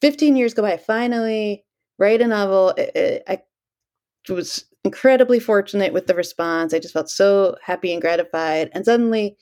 Fifteen years go by. Finally, write a novel. I was incredibly fortunate with the response. I just felt so happy and gratified. And suddenly,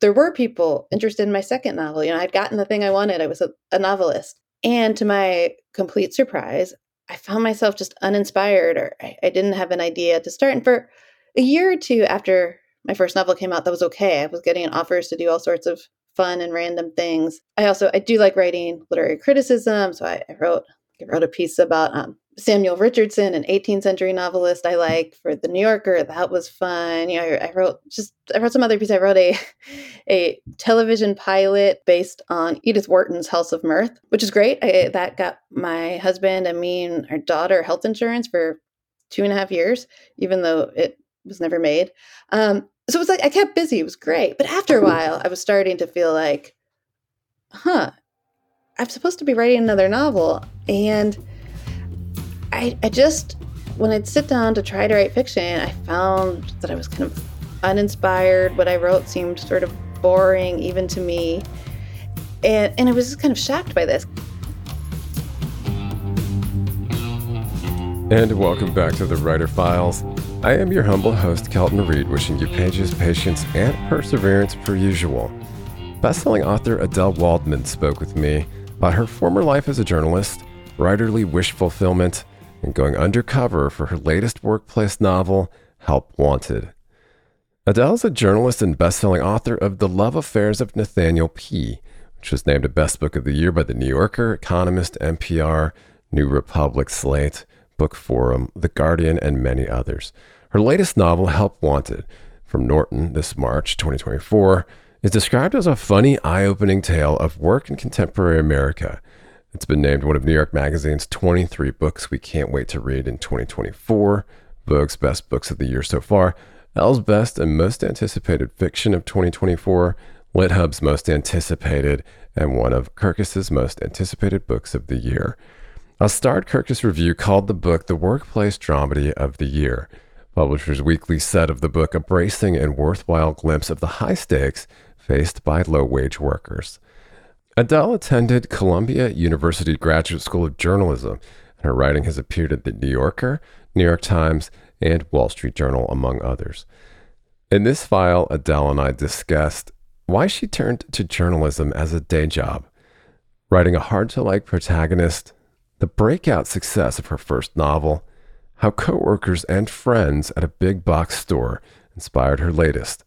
there were people interested in my second novel. You know, I'd gotten the thing I wanted. I was a, a novelist. And to my complete surprise, I found myself just uninspired or I, I, didn't have an idea to start. And for a year or two after my first novel came out, that was okay. I was getting offers to do all sorts of fun and random things. I also I do like writing literary criticism. So I, I wrote I wrote a piece about um, Samuel Richardson, an 18th century novelist I like for the New Yorker. That was fun. You know, I, I, wrote just I wrote some other piece. I wrote a a television pilot based on Edith Wharton's House of Mirth, which is great. I, that got my husband and me and our daughter health insurance for two and a half years, even though it was never made. Um, so it was like I kept busy. It was great. But after a while, I was starting to feel like, huh, I'm supposed to be writing another novel, and I, I just, when I'd sit down to try to write fiction, I found that I was kind of uninspired. What I wrote seemed sort of boring, even to me. And, and I was just kind of shocked by this. And welcome back to the Writer Files. I am your humble host, Kelton Reid, wishing you pages, patience, and perseverance per usual. Bestselling author Adelle Waldman spoke with me about her former life as a journalist, writerly wish fulfillment, and going undercover for her latest workplace novel, Help Wanted. Adelle is a journalist and best-selling author of The Love Affairs of Nathaniel P., which was named a Best Book of the Year by The New Yorker, Economist, NPR, New Republic, Slate, Bookforum, The Guardian, and many others. Her latest novel, Help Wanted, from Norton this March 2024, is described as a funny, eye opening tale of work in contemporary America it's been named one of New York Magazine's 23 books we can't wait to read in 2024, Vogue's best books of the year so far, Elle's best and most anticipated fiction of 2024, LitHub's most anticipated, and one of Kirkus's most anticipated books of the year. A starred Kirkus review called the book the workplace dramedy of the year. Publishers Weekly said of the book a bracing and worthwhile glimpse of the high stakes faced by low wage workers. Adelle attended Columbia University Graduate School of Journalism, and her writing has appeared at The New Yorker, New York Times, and Wall Street Journal, among others. In this file, Adelle and I discussed why she turned to journalism as a day job, writing a hard to like protagonist, the breakout success of her first novel, how coworkers and friends at a big box store inspired her latest,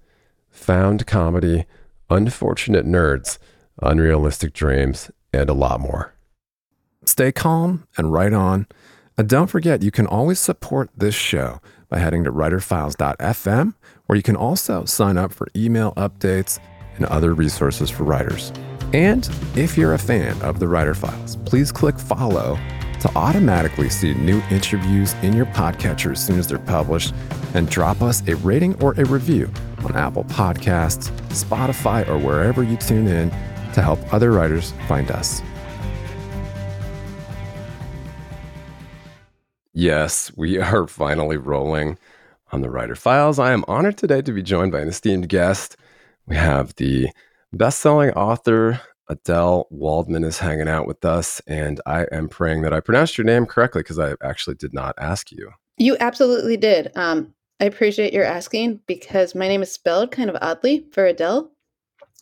found comedy, unfortunate nerds, unrealistic dreams, and a lot more. Stay calm and write on. And don't forget, you can always support this show by heading to writerfiles.fm, where you can also sign up for email updates and other resources for writers. And if you're a fan of the Writer Files, please click follow to automatically see new interviews in your podcatcher as soon as they're published and drop us a rating or a review on Apple Podcasts, Spotify, or wherever you tune in to help other writers find us. Yes, we are finally rolling on the Writer Files. I am honored today to be joined by an esteemed guest. We have the best-selling author Adelle Waldman is hanging out with us, and I am praying that I pronounced your name correctly because I actually did not ask you. You absolutely did. Um, I appreciate your asking because my name is spelled kind of oddly for Adele.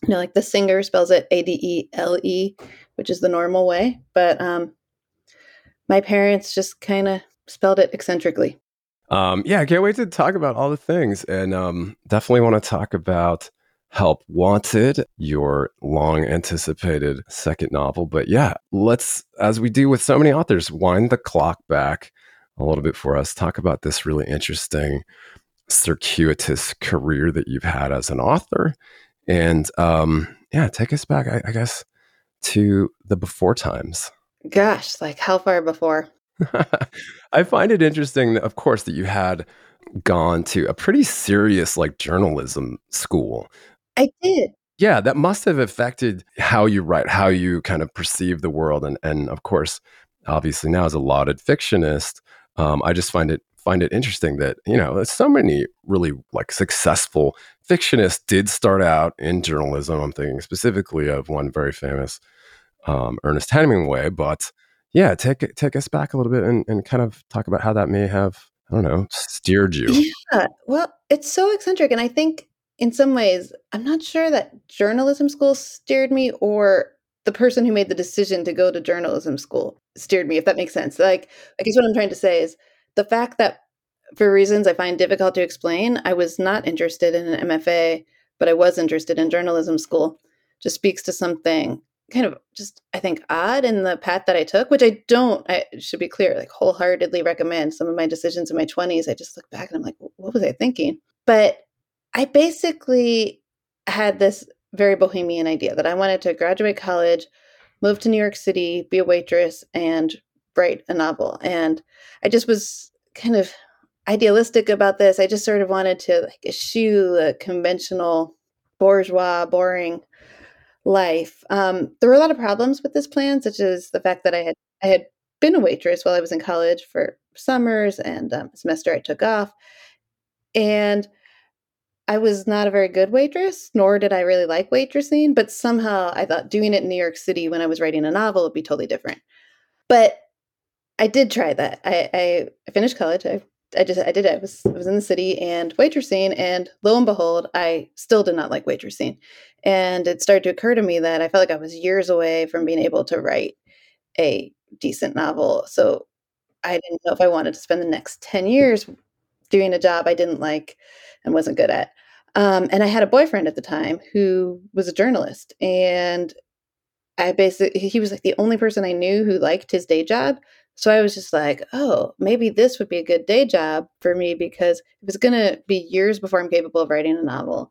You know, like the singer spells it A D E L E, which is the normal way, but um, my parents just kind of spelled it eccentrically. Um, yeah, I can't wait to talk about all the things, and um, definitely want to talk about Help Wanted, your long anticipated second novel. But yeah, let's, as we do with so many authors, wind the clock back a little bit for us. Talk about this really interesting, circuitous career that you've had as an author. And um, yeah, take us back, I, I guess, to the before times. Gosh, like how far before? I find it interesting, of course, that you had gone to a pretty serious like journalism school. I did. Yeah, that must have affected how you write, how you kind of perceive the world, and and of course, obviously now as a lauded fictionist, um, I just find it find it interesting that you know so many really like successful fictionists did start out in journalism. I'm thinking specifically of one very famous um, Ernest Hemingway, but yeah, take take us back a little bit and, and kind of talk about how that may have I don't know steered you. Yeah, well, it's so eccentric, and I think in some ways, I'm not sure that journalism school steered me or the person who made the decision to go to journalism school steered me, if that makes sense. Like, I guess what I'm trying to say is the fact that for reasons I find difficult to explain, I was not interested in an MFA, but I was interested in journalism school, just speaks to something kind of just I think odd in the path that I took, which I don't. I should be clear, like wholeheartedly recommend some of my decisions in my 20s. I just look back and I'm like, what was I thinking? But I basically had this very bohemian idea that I wanted to graduate college, move to New York City, be a waitress, and write a novel. And I just was kind of idealistic about this. I just sort of wanted to like eschew a conventional bourgeois, boring life. Um, there were a lot of problems with this plan, such as the fact that I had I had been a waitress while I was in college for summers and um, semester I took off, and I was not a very good waitress, nor did I really like waitressing. But somehow I thought doing it in New York City when I was writing a novel would be totally different. But I did try that. I, I finished college. I I just I did it. I was I was in the city and waitressing, and lo and behold, I still did not like waitressing. And it started to occur to me that I felt like I was years away from being able to write a decent novel. So I didn't know if I wanted to spend the next 10 years doing a job I didn't like and wasn't good at. Um, and I had a boyfriend at the time who was a journalist, and I basically he was like the only person I knew who liked his day job. So I was just like, oh, maybe this would be a good day job for me because it was going to be years before I'm capable of writing a novel.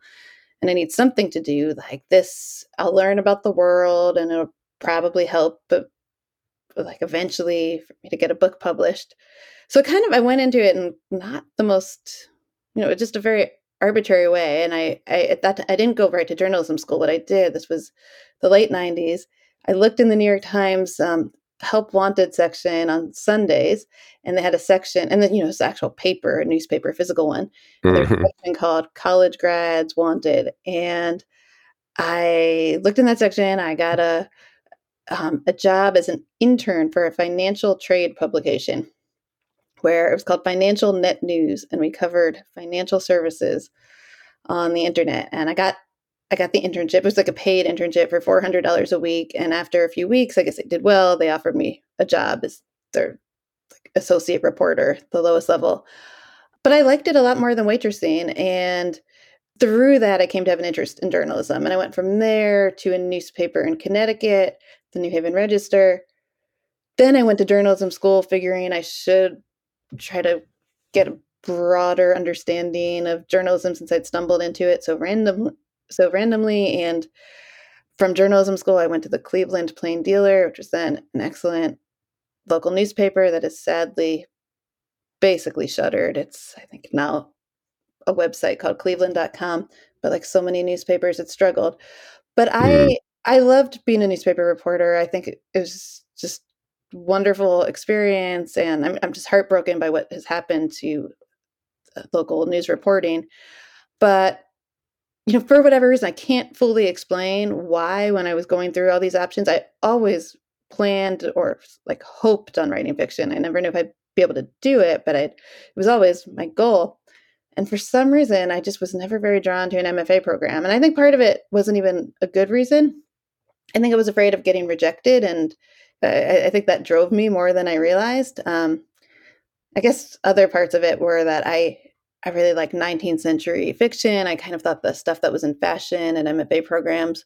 And I need something to do like this. I'll learn about the world and it'll probably help, but like eventually for me to get a book published. So kind of I went into it in not the most, you know, just a very arbitrary way. And I, I at that I didn't go right to journalism school. What I did, this was the late '90s. I looked in the New York Times um, help wanted section on Sundays, and they had a section, and then you know it's actual paper, a newspaper, physical one. There's a mm-hmm. section called College Grads Wanted, and I looked in that section. I got a um, a job as an intern for a financial trade publication, where it was called Financial Net News, and we covered financial services on the internet. And I got I got the internship. It was like a paid internship for four hundred dollars a week. And after a few weeks, I guess I did well. They offered me a job as their like, associate reporter, the lowest level. But I liked it a lot more than waitressing. And through that, I came to have an interest in journalism. And I went from there to a newspaper in Connecticut, the New Haven Register. Then I went to journalism school, figuring I should try to get a broader understanding of journalism since I'd stumbled into it so random so randomly. And from journalism school, I went to the Cleveland Plain Dealer, which was then an excellent local newspaper that is sadly basically shuttered. It's, I think, now a website called cleveland.com, but like so many newspapers, it struggled. But I, mm. I loved being a newspaper reporter. I think it, it was just wonderful experience, and I'm I'm just heartbroken by what has happened to uh, local news reporting. But you know, for whatever reason, I can't fully explain why when I was going through all these options, I always planned or like hoped on writing fiction. I never knew if I'd be able to do it, but I'd, it was always my goal. And for some reason, I just was never very drawn to an MFA program. And I think part of it wasn't even a good reason. I think I was afraid of getting rejected. And I, I think that drove me more than I realized. Um, I guess other parts of it were that I I really like 19th century fiction. I kind of thought the stuff that was in fashion and MFA programs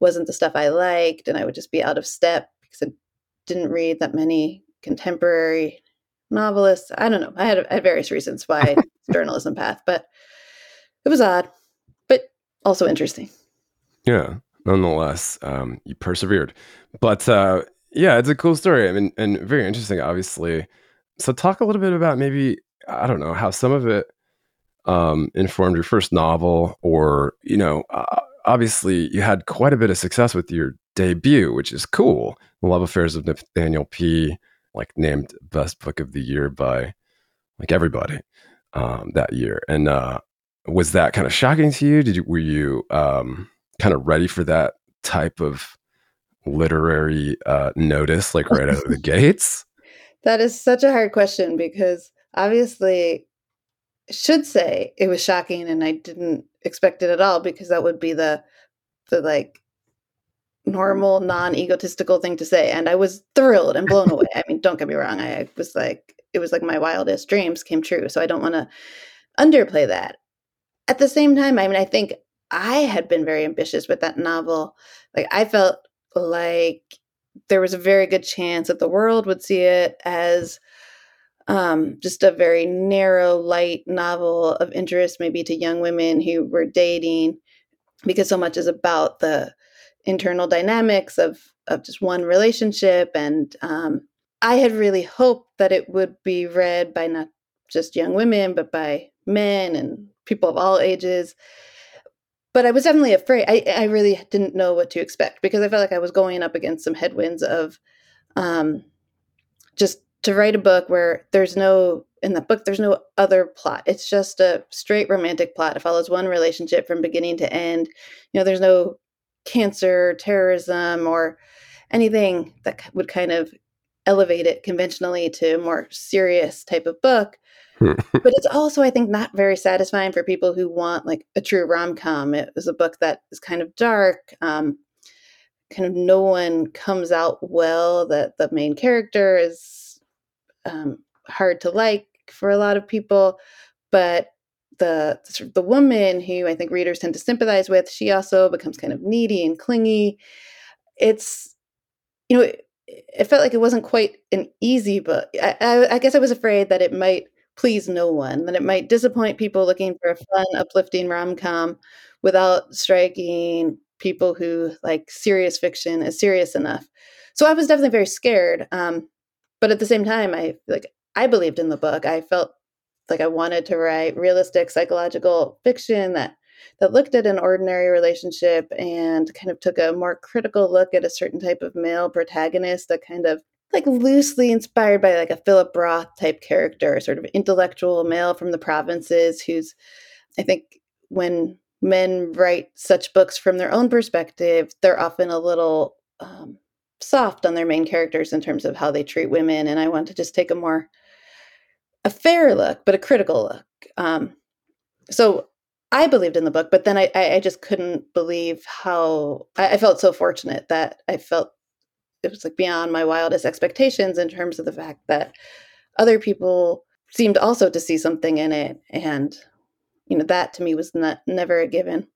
wasn't the stuff I liked, and I would just be out of step because I didn't read that many contemporary novelists. I don't know. I had, I had various reasons why journalism path, but it was odd, but also interesting. Yeah, nonetheless, um, you persevered. But uh, yeah, it's a cool story. I mean, and very interesting, obviously. So, talk a little bit about maybe I don't know how some of it um, informed your first novel, or you know, uh, obviously you had quite a bit of success with your debut, which is cool. The Love Affairs of Nathaniel P. Like named best book of the year by like everybody um, that year. And uh, was that kind of shocking to you? Did you were you um, kind of ready for that type of literary uh, notice, like right out of the gates? That is such a hard question because obviously should say it was shocking and I didn't expect it at all because that would be the the like normal non-egotistical thing to say and I was thrilled and blown away. I mean, don't get me wrong. I was like it was like my wildest dreams came true. So I don't want to underplay that. At the same time, I mean, I think I had been very ambitious with that novel. Like I felt like there was a very good chance that the world would see it as um, just a very narrow, light novel of interest, maybe to young women who were dating, because so much is about the internal dynamics of of just one relationship. And um, I had really hoped that it would be read by not just young women, but by men and people of all ages. But I was definitely afraid. I, I really didn't know what to expect because I felt like I was going up against some headwinds of um, just to write a book where there's no in the book there's no other plot. It's just a straight romantic plot. It follows one relationship from beginning to end. You know there's no cancer terrorism or anything that would kind of elevate it conventionally to a more serious type of book but it's also i think not very satisfying for people who want like a true rom-com it was a book that is kind of dark um, kind of no one comes out well that the main character is um, hard to like for a lot of people, but the the woman who I think readers tend to sympathize with, she also becomes kind of needy and clingy. It's you know, it, it felt like it wasn't quite an easy book. I, I, I guess I was afraid that it might please no one, that it might disappoint people looking for a fun, uplifting rom com without striking people who like serious fiction is serious enough. So I was definitely very scared. Um, but at the same time i like i believed in the book i felt like i wanted to write realistic psychological fiction that that looked at an ordinary relationship and kind of took a more critical look at a certain type of male protagonist that kind of like loosely inspired by like a Philip Roth type character, sort of intellectual male from the provinces who's I think when men write such books from their own perspective, they're often a little um, soft on their main characters in terms of how they treat women and i want to just take a more a fair look but a critical look. Um, so i believed in the book but then i i just couldn't believe how I, I felt so fortunate that i felt it was like beyond my wildest expectations in terms of the fact that other people seemed also to see something in it and you know that to me was not never a given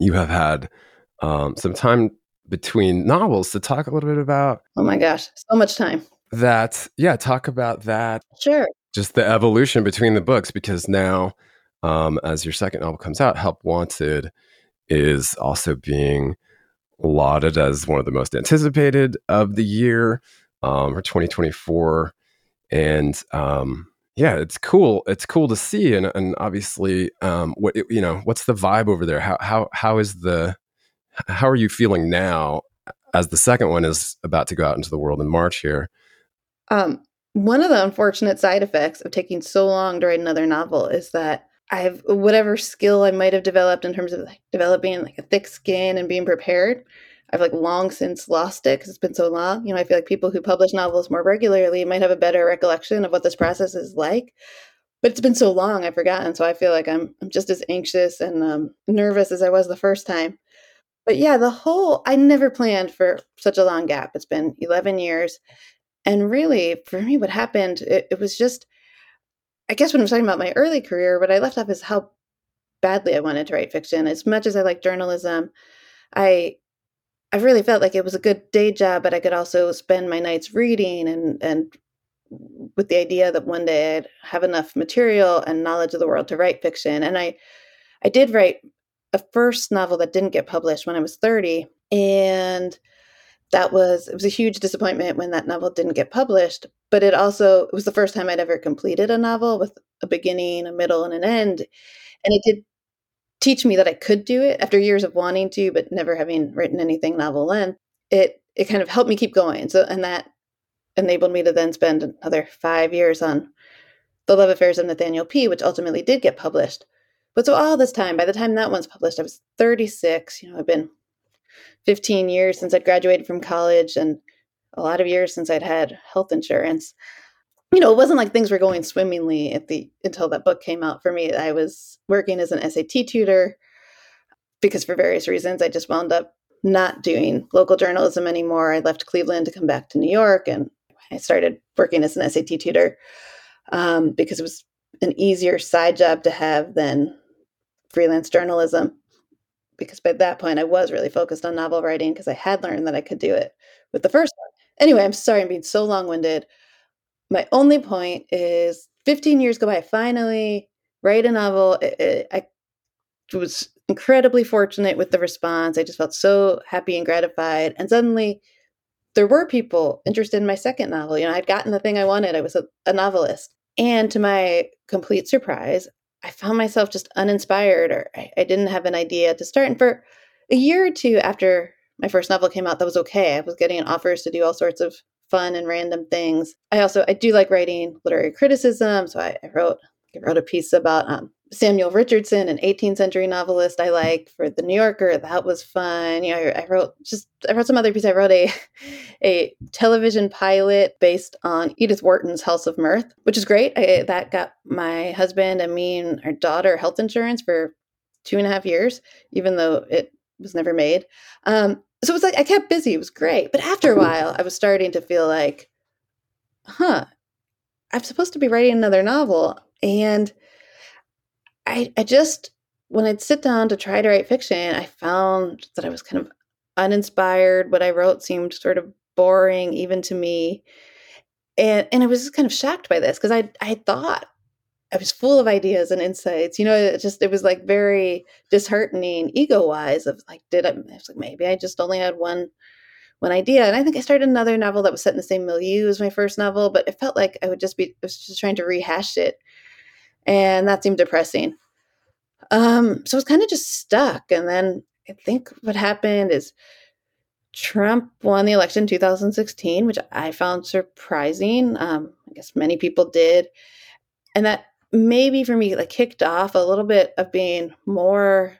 you have had um, some time between novels to talk a little bit about. Oh my gosh, so much time. That, yeah, talk about that. Sure. Just the evolution between the books because now, um, as your second novel comes out, Help Wanted is also being lauded as one of the most anticipated of the year um, for 2024. and um, yeah, it's cool. It's cool to see, and and obviously, um, what you know, what's the vibe over there? How how how is the how are you feeling now as the second one is about to go out into the world in March here? Um, one of the unfortunate side effects of taking so long to write another novel is that I have whatever skill I might have developed in terms of like developing like a thick skin and being prepared. I've like long since lost it because it's been so long. You know, I feel like people who publish novels more regularly might have a better recollection of what this process is like. But it's been so long, I've forgotten. So I feel like I'm I'm just as anxious and um, nervous as I was the first time. But yeah, the whole I never planned for such a long gap. It's been 11 years, and really, for me, what happened, it, it was just, I guess when I'm talking about my early career, what I left off is how badly I wanted to write fiction. As much as I like journalism, I I really felt like it was a good day job, but I could also spend my nights reading and and with the idea that one day I'd have enough material and knowledge of the world to write fiction. And I I did write a first novel that didn't get published when I was 30 and that was it was a huge disappointment when that novel didn't get published but it also it was the first time i'd ever completed a novel with a beginning a middle and an end and it did teach me that i could do it after years of wanting to but never having written anything novel length it it kind of helped me keep going so and that enabled me to then spend another five years on the love affairs of nathaniel p which ultimately did get published. But so all this time by the time that one's published i was 36 you know i've been 15 years since I'd graduated from college and a lot of years since I'd had health insurance. You know, it wasn't like things were going swimmingly at the until that book came out for me. I was working as an SAT tutor because for various reasons I just wound up not doing local journalism anymore. I left Cleveland to come back to New York and I started working as an SAT tutor um, because it was an easier side job to have than freelance journalism because by that point I was really focused on novel writing because I had learned that I could do it with the first one. Anyway, I'm sorry I'm being so long winded. My only point is 15 years go by, I finally write a novel. It, it, I was incredibly fortunate with the response. I just felt so happy and gratified. And suddenly, there were people interested in my second novel. You know, I'd gotten the thing I wanted. I was a, a novelist. And to my complete surprise, I found myself just uninspired or I, I, didn't have an idea to start. And for a year or two after my first novel came out, that was okay. I was getting offers to do all sorts of fun and random things. I also I do like writing literary criticism, so I, I wrote I wrote a piece about um, Samuel Richardson, an 18th century novelist I like for the New Yorker. That was fun. You know, I, I, wrote just I wrote some other piece. I wrote a a television pilot based on Edith Wharton's House of Mirth, which is great. I, that got my husband and me and our daughter health insurance for two and a half years, even though it was never made. Um, so it was like I kept busy. It was great. But after a while, I was starting to feel like, huh, I'm supposed to be writing another novel, and I, I just when I'd sit down to try to write fiction, I found that I was kind of uninspired. What I wrote seemed sort of boring, even to me. And and I was just kind of shocked by this because I I thought I was full of ideas and insights. You know, it just it was like very disheartening ego wise of like, did I, I was like, maybe I just only had one one idea. And I think I started another novel that was set in the same milieu as my first novel, but it felt like I would just be I was just trying to rehash it and that seemed depressing. Um, so I was kind of just stuck. And then I think what happened is Trump won the election in 2016, which I found surprising. Um, I guess many people did. And that maybe for me, like kicked off a little bit of being more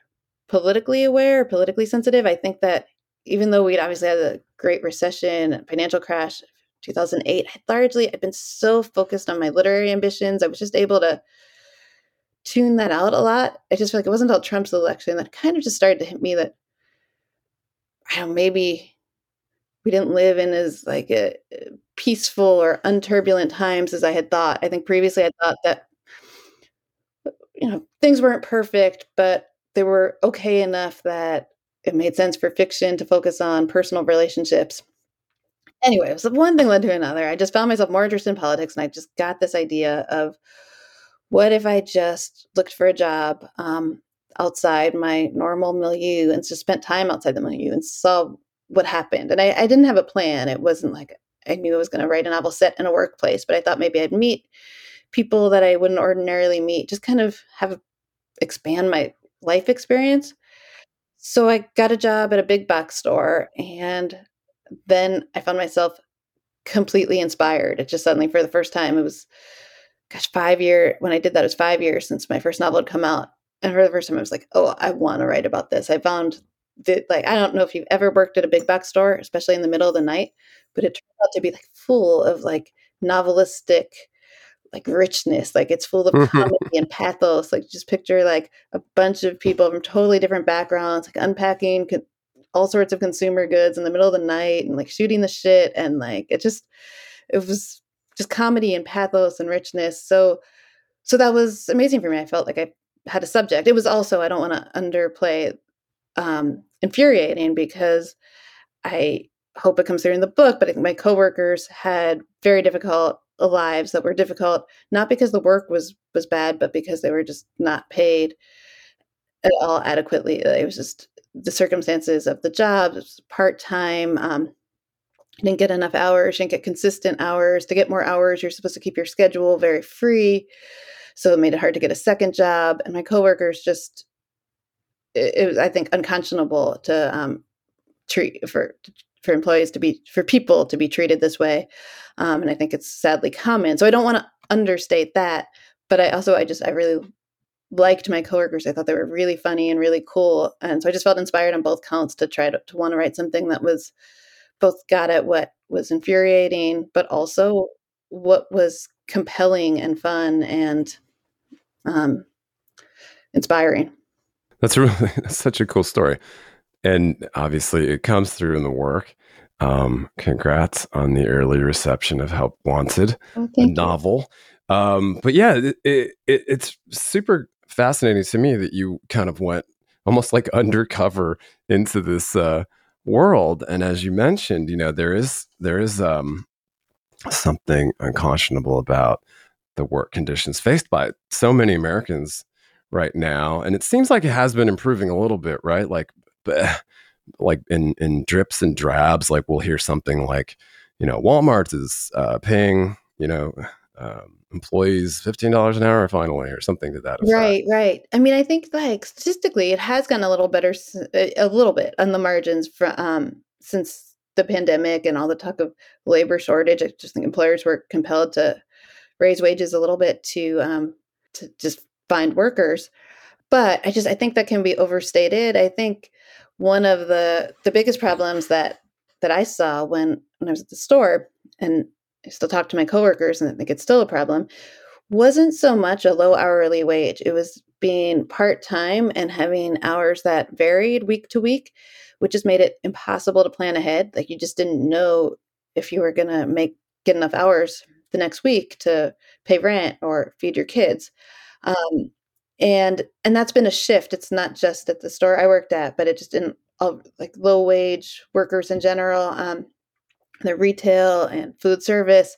politically aware, politically sensitive. I think that even though we'd obviously had a great recession, financial crash, 2008, I largely I'd been so focused on my literary ambitions. I was just able to tune that out a lot. I just feel like it wasn't until Trump's election that kind of just started to hit me that I know, maybe we didn't live in as like a, a peaceful or unturbulent times as I had thought. I think previously I thought that you know things weren't perfect, but they were okay enough that it made sense for fiction to focus on personal relationships. Anyway, so one thing led to another. I just found myself more interested in politics, and I just got this idea of what if I just looked for a job um, outside my normal milieu and just spent time outside the milieu and saw what happened? And I, I didn't have a plan. It wasn't like I knew I was going to write a novel set in a workplace, but I thought maybe I'd meet people that I wouldn't ordinarily meet, just kind of have expand my life experience. So I got a job at a big box store and then I found myself completely inspired. It just suddenly for the first time it was gosh, 5 year when I did that it was 5 years since my first novel had come out. And for the first time I was like, "Oh, I want to write about this." I found that like I don't know if you've ever worked at a big box store, especially in the middle of the night, but it turned out to be like full of like novelistic like richness like it's full of mm-hmm. comedy and pathos like just picture like a bunch of people from totally different backgrounds like unpacking co- all sorts of consumer goods in the middle of the night and like shooting the shit and like it just it was just comedy and pathos and richness so so that was amazing for me i felt like i had a subject. It was also i don't want to underplay um infuriating because i hope it comes through in the book but I think my coworkers had very difficult lives that were difficult not because the work was was bad but because they were just not paid at all adequately. It was just the circumstances of the job part-time um, you didn't get enough hours didn't get consistent hours. To get more hours you're supposed to keep your schedule very free. So it made it hard to get a second job. And my coworkers just it, it was i think unconscionable to um, treat for for employees to be for people to be treated this way. Um, and i think it's sadly common. So i don't want to understate that but i also i just i really liked my coworkers. I thought they were really funny and really cool. And so i just felt inspired on both counts to try to, to want to write something that was both got at what was infuriating but also what was compelling and fun and um, inspiring that's really that's such a cool story and obviously it comes through in the work. Um, congrats on the early reception of Help Wanted, oh, a novel. Um, but yeah, it, it, it's super fascinating to me that you kind of went almost like undercover into this uh, world. And as you mentioned, you know there is there is um, something unconscionable about the work conditions faced by so many Americans right now, and it seems like it has been improving a little bit, right? Like like in in drips and drabs like we'll hear something like you know walmart is uh, paying you know um, employees $15 an hour finally or something to that effect. right right. I mean i think like statistically it has gotten a little better a little bit on the margins from um, since the pandemic and all the talk of labor shortage. I just think employers were compelled to raise wages a little bit to um, to just find workers. But i just i think that can be overstated. I think one of the the biggest problems that that I saw when when I was at the store, and I still talk to my coworkers, and I think it's still a problem, wasn't so much a low hourly wage. It was being part time and having hours that varied week to week, which just made it impossible to plan ahead. Like you just didn't know if you were gonna make get enough hours the next week to pay rent or feed your kids. Um, and and that's been a shift it's not just at the store i worked at but it just in all like low wage workers in general um the retail and food service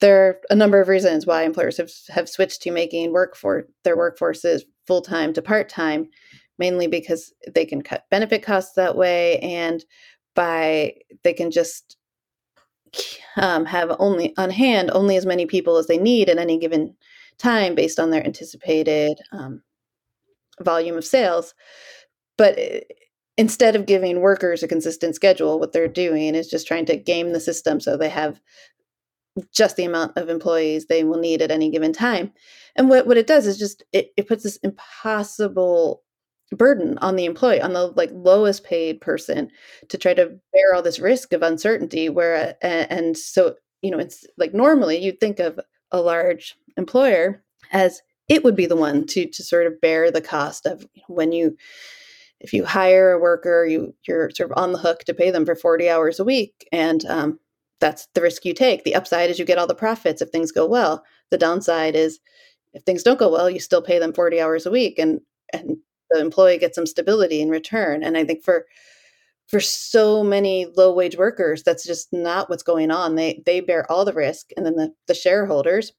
there are a number of reasons why employers have, have switched to making work for their workforces full-time to part-time mainly because they can cut benefit costs that way and by they can just um, have only on hand only as many people as they need at any given time based on their anticipated um, volume of sales. But eh, instead of giving workers a consistent schedule, what they're doing is just trying to game the system so they have just the amount of employees they will need at any given time. And what, what it does is just it, it puts this impossible burden on the employee on the like lowest paid person to try to bear all this risk of uncertainty where and, and so you know it's like normally you'd think of a large employer as it would be the one to to sort of bear the cost of when you if you hire a worker you you're sort of on the hook to pay them for 40 hours a week and um, that's the risk you take. The upside is you get all the profits if things go well. The downside is if things don't go well you still pay them 40 hours a week and and the employee gets some stability in return. And i think for for so many low wage workers that's just not what's going on. They they bear all the risk and then the, the shareholders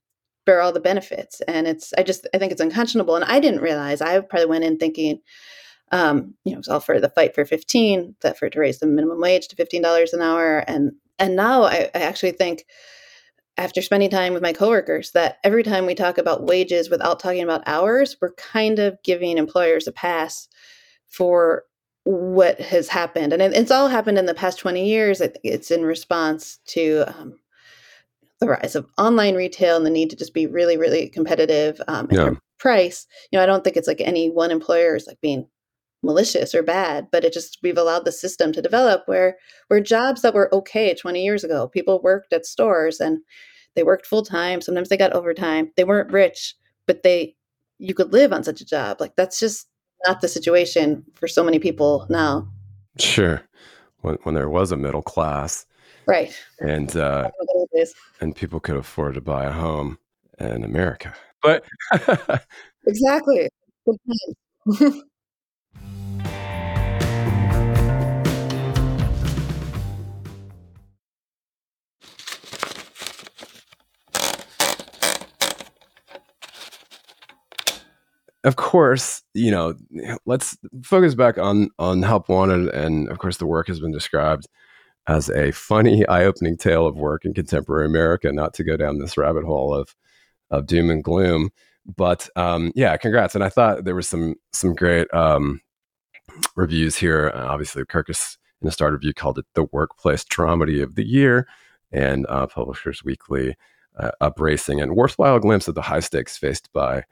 bear all the benefits. And it's i just i think it's unconscionable and i didn't realize. I probably went in thinking um, you know, it was all for the fight for 15, that for to raise the minimum wage to $15 an hour. And and now I, I actually think after spending time with my coworkers that every time we talk about wages without talking about hours, we're kind of giving employers a pass for what has happened. And it's all happened in the past 20 years. It's in response to um, the rise of online retail and the need to just be really, really competitive um, yeah. price. You know, I don't think it's like any one employer is like being malicious or bad, but it just we've allowed the system to develop where where jobs that were okay 20 years ago, people worked at stores and they worked full time, sometimes they got overtime. They weren't rich, but they you could live on such a job. Like that's just not the situation for so many people now. Sure. When when there was a middle class. Right. And uh and people could afford to buy a home in America. But Exactly. of course, you know, let's focus back on on Help Wanted, and of course, the work has been described as a funny, eye-opening tale of work in contemporary America. Not to go down this rabbit hole of of doom and gloom, but um, yeah, congrats! And I thought there was some some great um, reviews here. Uh, obviously, Kirkus in a start review called it the workplace dramedy of the year, and uh, Publishers Weekly uh, upracing and worthwhile glimpse of the high stakes faced by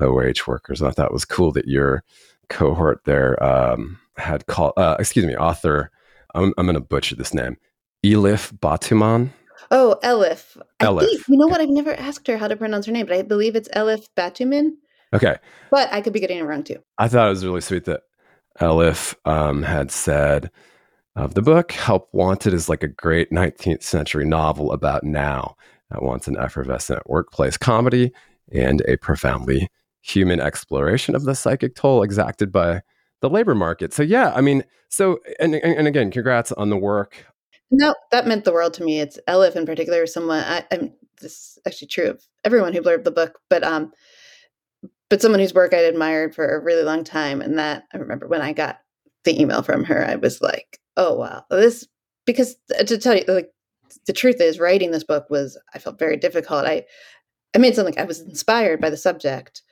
low wage workers. And I thought it was cool that your cohort there um, had called, uh, excuse me, author, I'm, I'm going to butcher this name, Elif Batuman. Oh, Elif. Elif. Think, you know what? I've never asked her how to pronounce her name, but I believe it's Elif Batuman. Okay. But I could be getting it wrong too. I thought it was really sweet that Elif um, had said of the book, Help Wanted is like a great 19th century novel about now. It wants an effervescent workplace comedy and a profoundly human exploration of the psychic toll exacted by the labor market. So yeah, I mean, so and and again, congrats on the work. No, that meant the world to me. It's Elif in particular, someone I, am this is actually true of everyone who blurbed the book, but um, but someone whose work I'd admired for a really long time, and that I remember when I got the email from her, I was like, oh wow, this because uh, to tell you like the truth is writing this book was I felt very difficult. I I made something I was inspired by the subject,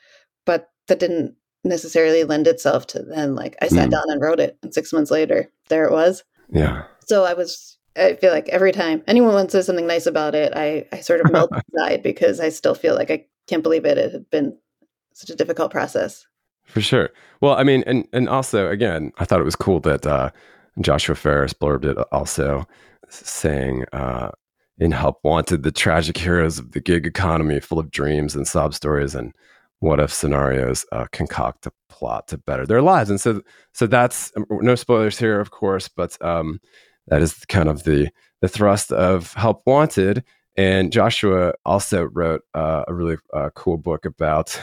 but that didn't necessarily lend itself to then like I sat mm. down and wrote it and six months later there it was. Yeah. So I was I feel like every time anyone says something nice about it, I, I sort of melt inside because I still feel like I can't believe it. It had been such a difficult process. For sure. Well, I mean, and and also again, I thought it was cool that uh, Joshua Ferris blurbed it also saying uh, in Help Wanted, the tragic heroes of the gig economy full of dreams and sob stories and what if scenarios uh, concoct a plot to better their lives and so so that's um, no spoilers here of course but um, that is kind of the the thrust of help wanted and joshua also wrote uh, a really uh, cool book about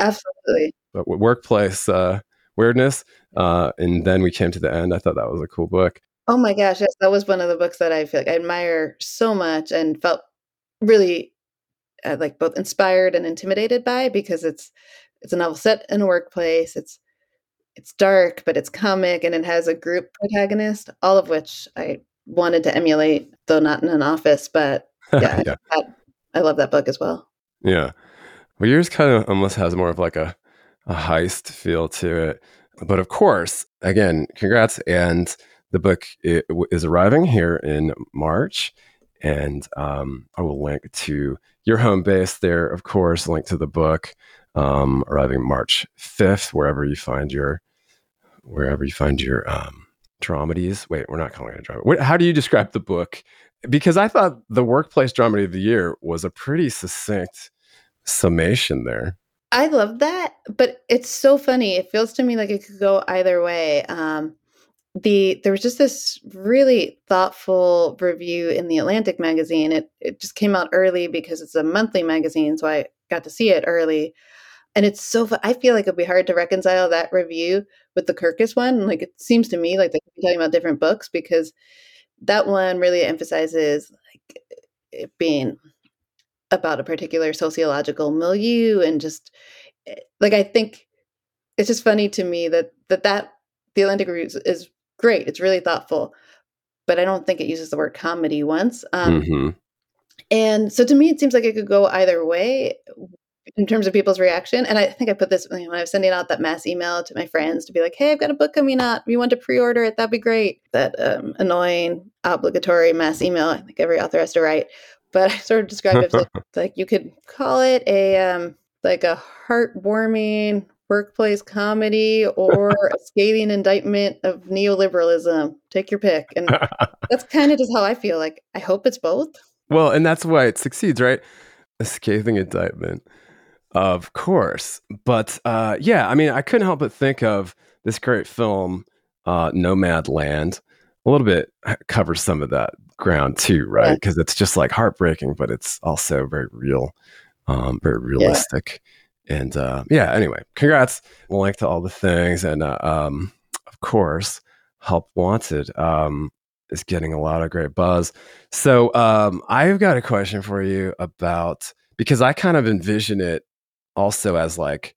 absolutely. workplace uh, weirdness uh, and then we came to the end. I thought that was a cool book. Oh my gosh yes that was one of the books that i feel like i admire so much and felt really uh, like both inspired and intimidated by because it's it's a novel set in a workplace. It's it's dark, but it's comic and it has a group protagonist, all of which I wanted to emulate, though not in an office. But yeah, yeah. I, I love that book as well. Yeah. Well, yours kind of almost has more of like a, a heist feel to it. But of course, again, congrats. And the book is arriving here in March. And um, I will link to your home base there, of course, link to the book, um, arriving March 5th, wherever you find your wherever you find your um, dramedies. Wait, we're not calling it a drama. How do you describe the book? Because I thought the workplace dramedy of the year was a pretty succinct summation there. I love that, but it's so funny. It feels to me like it could go either way. Um, the there was just this really thoughtful review in the Atlantic magazine. It it just came out early because it's a monthly magazine, so I got to see it early. And it's so I feel like it'd be hard to reconcile that review with the Kirkus one. Like it seems to me like they're talking about different books because that one really emphasizes like it being about a particular sociological milieu and just eh, like I think it's just funny to me that that that the Atlantic review is great. It's really thoughtful. but I don't think it uses the word comedy once. Um, mm-hmm. And so to me, it seems like it could go either way in terms of people's reaction. And I think I put this when I was sending out that mass email to my friends to be like, hey, I've got a book coming out. If you want to pre order it, that'd be great. That um, annoying, obligatory mass email I think every author has to write. But I sort of described it like, like you could call it a um, like a heartwarming workplace comedy or a scathing indictment of neoliberalism. Take your pick. And that's kind of just how I feel. Like I hope it's both. Well, and that's why it succeeds, right? A scathing indictment. Of course. But uh, yeah, I mean, I couldn't help but think of this great film, uh, Nomadland. A little bit covers some of that ground too, right? Because yeah. it's just like heartbreaking, but it's also very real, um, very realistic. Yeah. And uh, yeah, anyway, congrats. Link to all the things. And uh, um, of course, Help Wanted um, is getting a lot of great buzz. So um, I've got a question for you about because I kind of envision it also as like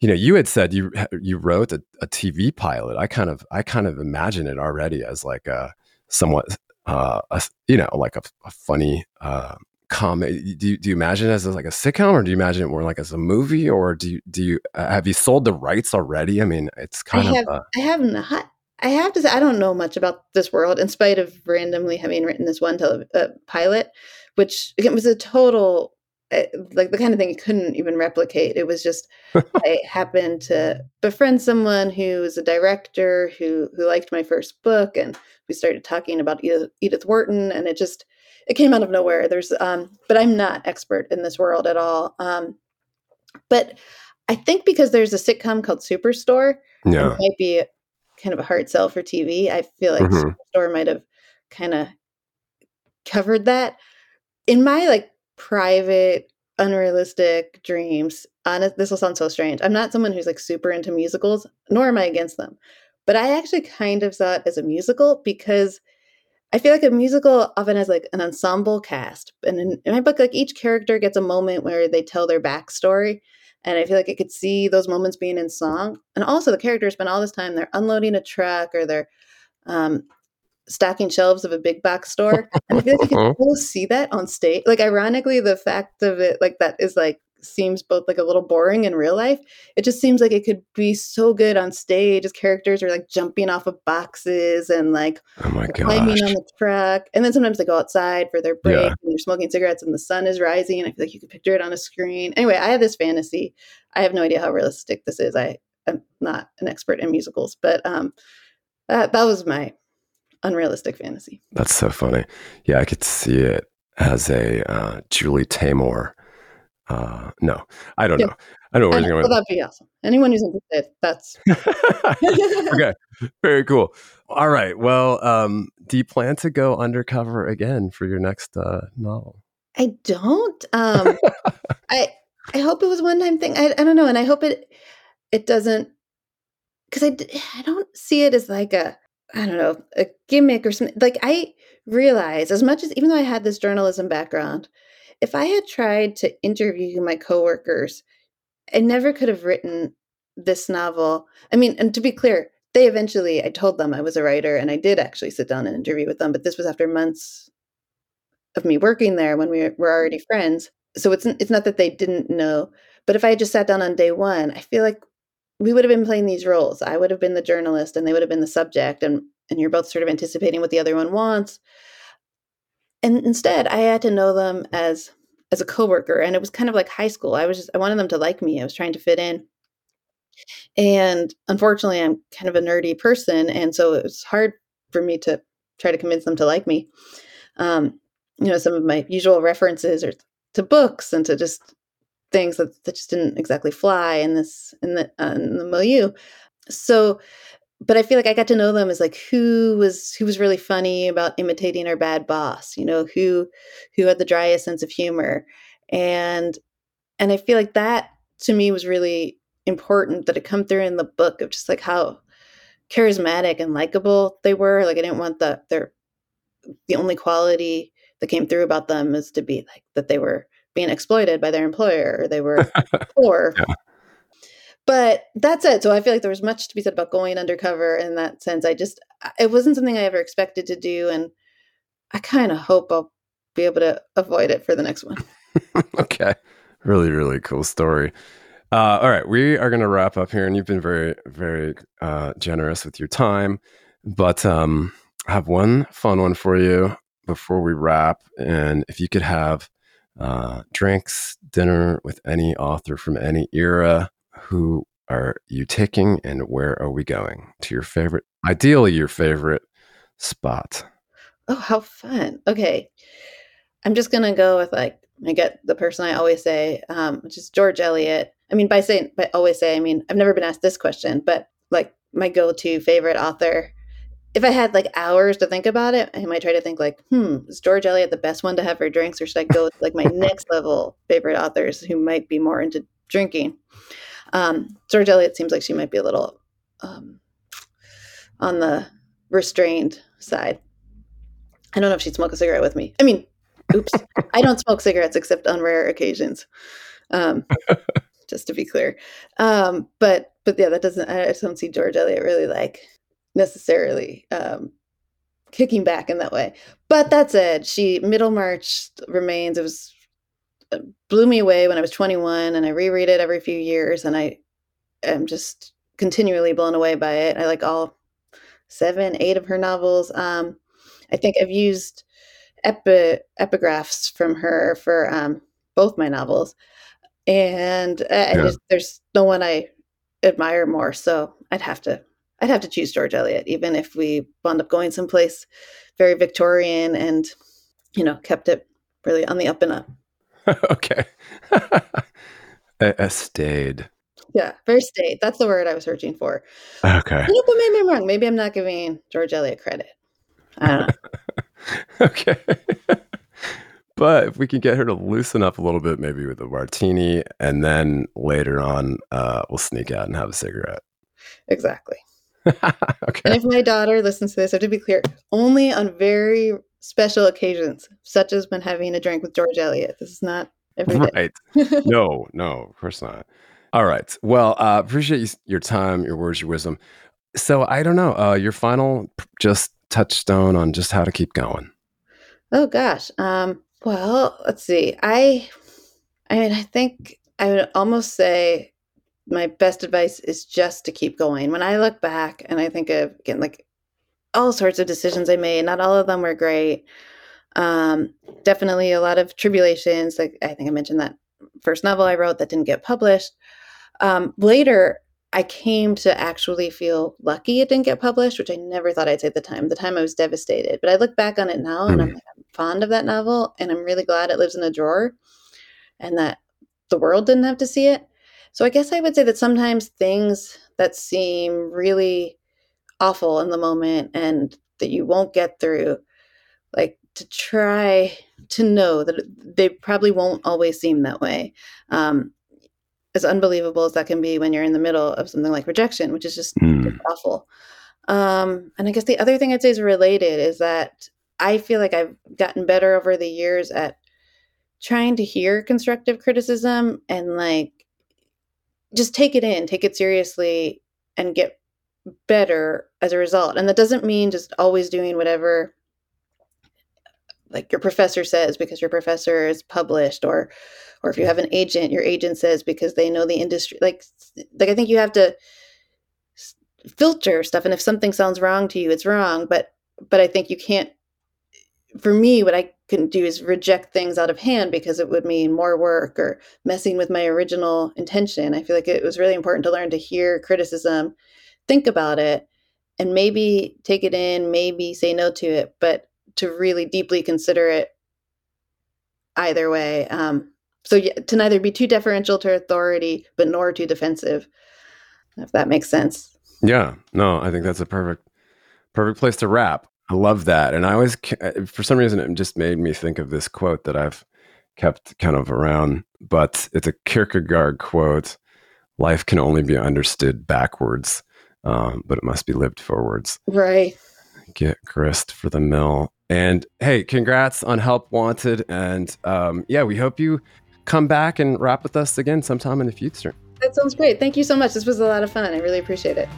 you know you had said you you wrote a, a tv pilot i kind of i kind of imagine it already as like a somewhat uh a, you know like a, a funny uh comedy do you, do you imagine it as like a sitcom or do you imagine it more like as a movie or do you do you uh, have you sold the rights already i mean it's kind I of have, uh, i have not i have to say i don't know much about this world in spite of randomly having written this one tele- uh, pilot which again was a total Eh, like the kind of thing you couldn't even replicate. It was just I happened to befriend someone who was a director who who liked my first book, and we started talking about Edith, Edith Wharton, and it just it came out of nowhere. There's um, but I'm not expert in this world at all. Um, but I think because there's a sitcom called Superstore, yeah, it might be kind of a hard sell for TV. I feel like mm-hmm. Superstore might have kind of covered that. In my like private, unrealistic dreams. Honest, this will sound so strange. I'm not someone who's like super into musicals, nor am I against them. But I actually kind of saw it as a musical because I feel like a musical often has like an ensemble cast. And in, in my book, like each character gets a moment where they tell their backstory. And I feel like I could see those moments being in song. And also, the characters spend all this time they're unloading a truck or they're um, stacking shelves of a big box store. And I feel like you can still see that on stage. Like ironically, the fact of it like that is like seems both like a little boring in real life. It just seems like it could be so good on stage as characters are like jumping off of boxes and like oh my climbing on the truck. And then sometimes they go outside for their break yeah. and they're smoking cigarettes and the sun is rising. I feel like you could picture it on a screen. Anyway, I have this fantasy. I have no idea how realistic this is. I am not an expert in musicals, but um that, that was my unrealistic fantasy. That's so funny. Yeah, I could see it as a uh, Julie Taymor. Uh, no, I don't yeah. know. I don't know where going. Well, that'd be awesome. Anyone who's interested, that's okay. Very cool. All right. Well, um, do you plan to go undercover again for your next uh, novel? I don't. Um, I I hope it was one time thing. I I don't know, and I hope it it doesn't because I I don't see it as like a I don't know, a gimmick or something. Like I realize as much as even though I had this journalism background, if I had tried to interview my coworkers, I never could have written this novel. I mean, and to be clear, they eventually I told them I was a writer and I did actually sit down and interview with them, but this was after months of me working there when we were already mm-hmm. friends. So it's it's not that they didn't know, but if I had just sat down on day 1, I feel like we would have been playing these roles. I would have been the journalist and they would have been the subject and and you're both sort of anticipating what the other one wants. And instead, I had to know them as as a coworker and it was kind of like high school. I was just I wanted them to like me. I was trying to fit in. And unfortunately, I'm kind of a nerdy person and so it was hard for me to try to convince them to like me. Um, you know, some of my usual references are to books and to just things that, that just didn't exactly fly in this in the uh, in the milieu. So, but I feel like I got to know them as like who was who was really funny about imitating our bad boss. You know, who who had the driest sense of humor, and and I feel like that to me was really important that it come through in the book of just like how charismatic and likable they were. Like I didn't want the their the only quality that came through about them is to be like that they were being exploited by their employer or they were poor. Yeah. But that's it. So I feel like there was much to be said about going undercover in that sense. I just, it wasn't something I ever expected to do. And I kind of hope I'll be able to avoid it for the next one. okay. Really, really cool story. Uh, all right. We are going to wrap up here. And you've been very, very uh, generous with your time. But um, I have one fun one for you before we wrap. And if you could have uh, drinks, dinner with any author from any era, who are you taking and where are we going to your favorite, ideally, your favorite spot? Oh, how fun. Okay. I'm just going to go with like, I get the person I always say, um, which is George Eliot. I mean, by saying, by always say, I mean, I've never been asked this question, but like my go to favorite author if I had like hours to think about it, I might try to think like, hmm, is George Eliot the best one to have for drinks, or should I go with like my next level favorite authors who might be more into drinking? Um, George Eliot seems like she might be a little um, on the restrained side. I don't know if she'd smoke a cigarette with me. I mean, oops, I don't smoke cigarettes except on rare occasions. Um, just to be clear, um, but but yeah, that doesn't. I don't see George Eliot really like necessarily um, kicking back in that way. But that said, she Middlemarch remains. It was uh, blew me away when I was 21, and I reread it every few years, and I am just continually blown away by it. I like all seven, eight of her novels. Um, I think I've used epi- epigraphs from her for um, both my novels, and uh, yeah. just, there's no one I admire more. So I'd have to I'd have to choose George Eliot, even if we wound up going someplace very Victorian and, you know, kept it really on the up and up. okay. a, a stayed. Yeah, very staid. That's the word I was searching for. Okay. You know, but maybe I'm wrong. Maybe I'm not giving George Eliot credit. I don't know. okay. but if we can get her to loosen up a little bit, maybe with a martini, and then later on, uh, we'll sneak out and have a cigarette. Exactly. okay. And if my daughter listens to this, I have to be clear, only on very special occasions, such as when having a drink with George Eliot. This is not every day. Right. no, no, of course not. All right. Well, uh, appreciate your time, your words, your wisdom. So I don't know, uh, your final just touchstone on just how to keep going. Oh gosh. Um, well, let's see. I, I mean, I think I would almost say my best advice is just to keep going. When I look back and I think of again like all sorts of decisions I made, not all of them were great. Um, definitely a lot of tribulations. Like I think I mentioned that first novel I wrote that didn't get published. Um, later, I came to actually feel lucky it didn't get published, which I never thought I'd say at the time. the time I was devastated, but I look back on it now and I'm, hmm. I'm fond of that novel, and I'm really glad it lives in a drawer, and that the world didn't have to see it. So I guess I would say that sometimes things that seem really awful in the moment and that you won't get through, like to try to know that they probably won't always seem that way. Um, as unbelievable as that can be when you're in the middle of something like rejection, which is just, mm. awful. Um, and I guess the other thing I'd say is related is that I feel like I've gotten better over the years at trying to hear constructive criticism and like just take it in, take it seriously, and get better as a result. And that doesn't mean just always doing whatever like your professor says because your professor is published or or if you have an agent your agent says because they know the industry like like i think you have to filter stuff and if something sounds wrong to you it's wrong but but i think you can't for me, what I couldn't do is reject things out of hand because it would mean more work or messing with my original intention. I feel like it was really important to learn to hear criticism, think about it, and maybe take it in, maybe say no to it, but to really deeply consider it either way. Um, so to neither be too deferential to authority, but nor too defensive, if that makes sense. Yeah, no, I think that's a perfect, perfect place to wrap. I love that. And I always, uh, for some reason, it just made me think of this quote that I've kept kind of around, but it's a Kierkegaard quote Life can only be understood backwards, um, but it must be lived forwards. Right. Get grist for the mill. And hey, congrats on Help Wanted. And um, yeah, we hope you come back and rap with us again sometime in the future. That sounds great. Thank you so much. This was a lot of fun. I really appreciate it.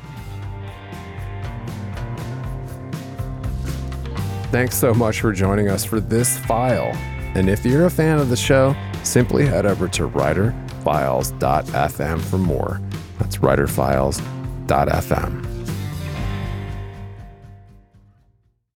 Thanks so much for joining us for this file. And if you're a fan of the show, simply head over to writerfiles.fm for more. That's writerfiles.fm anchor.fm.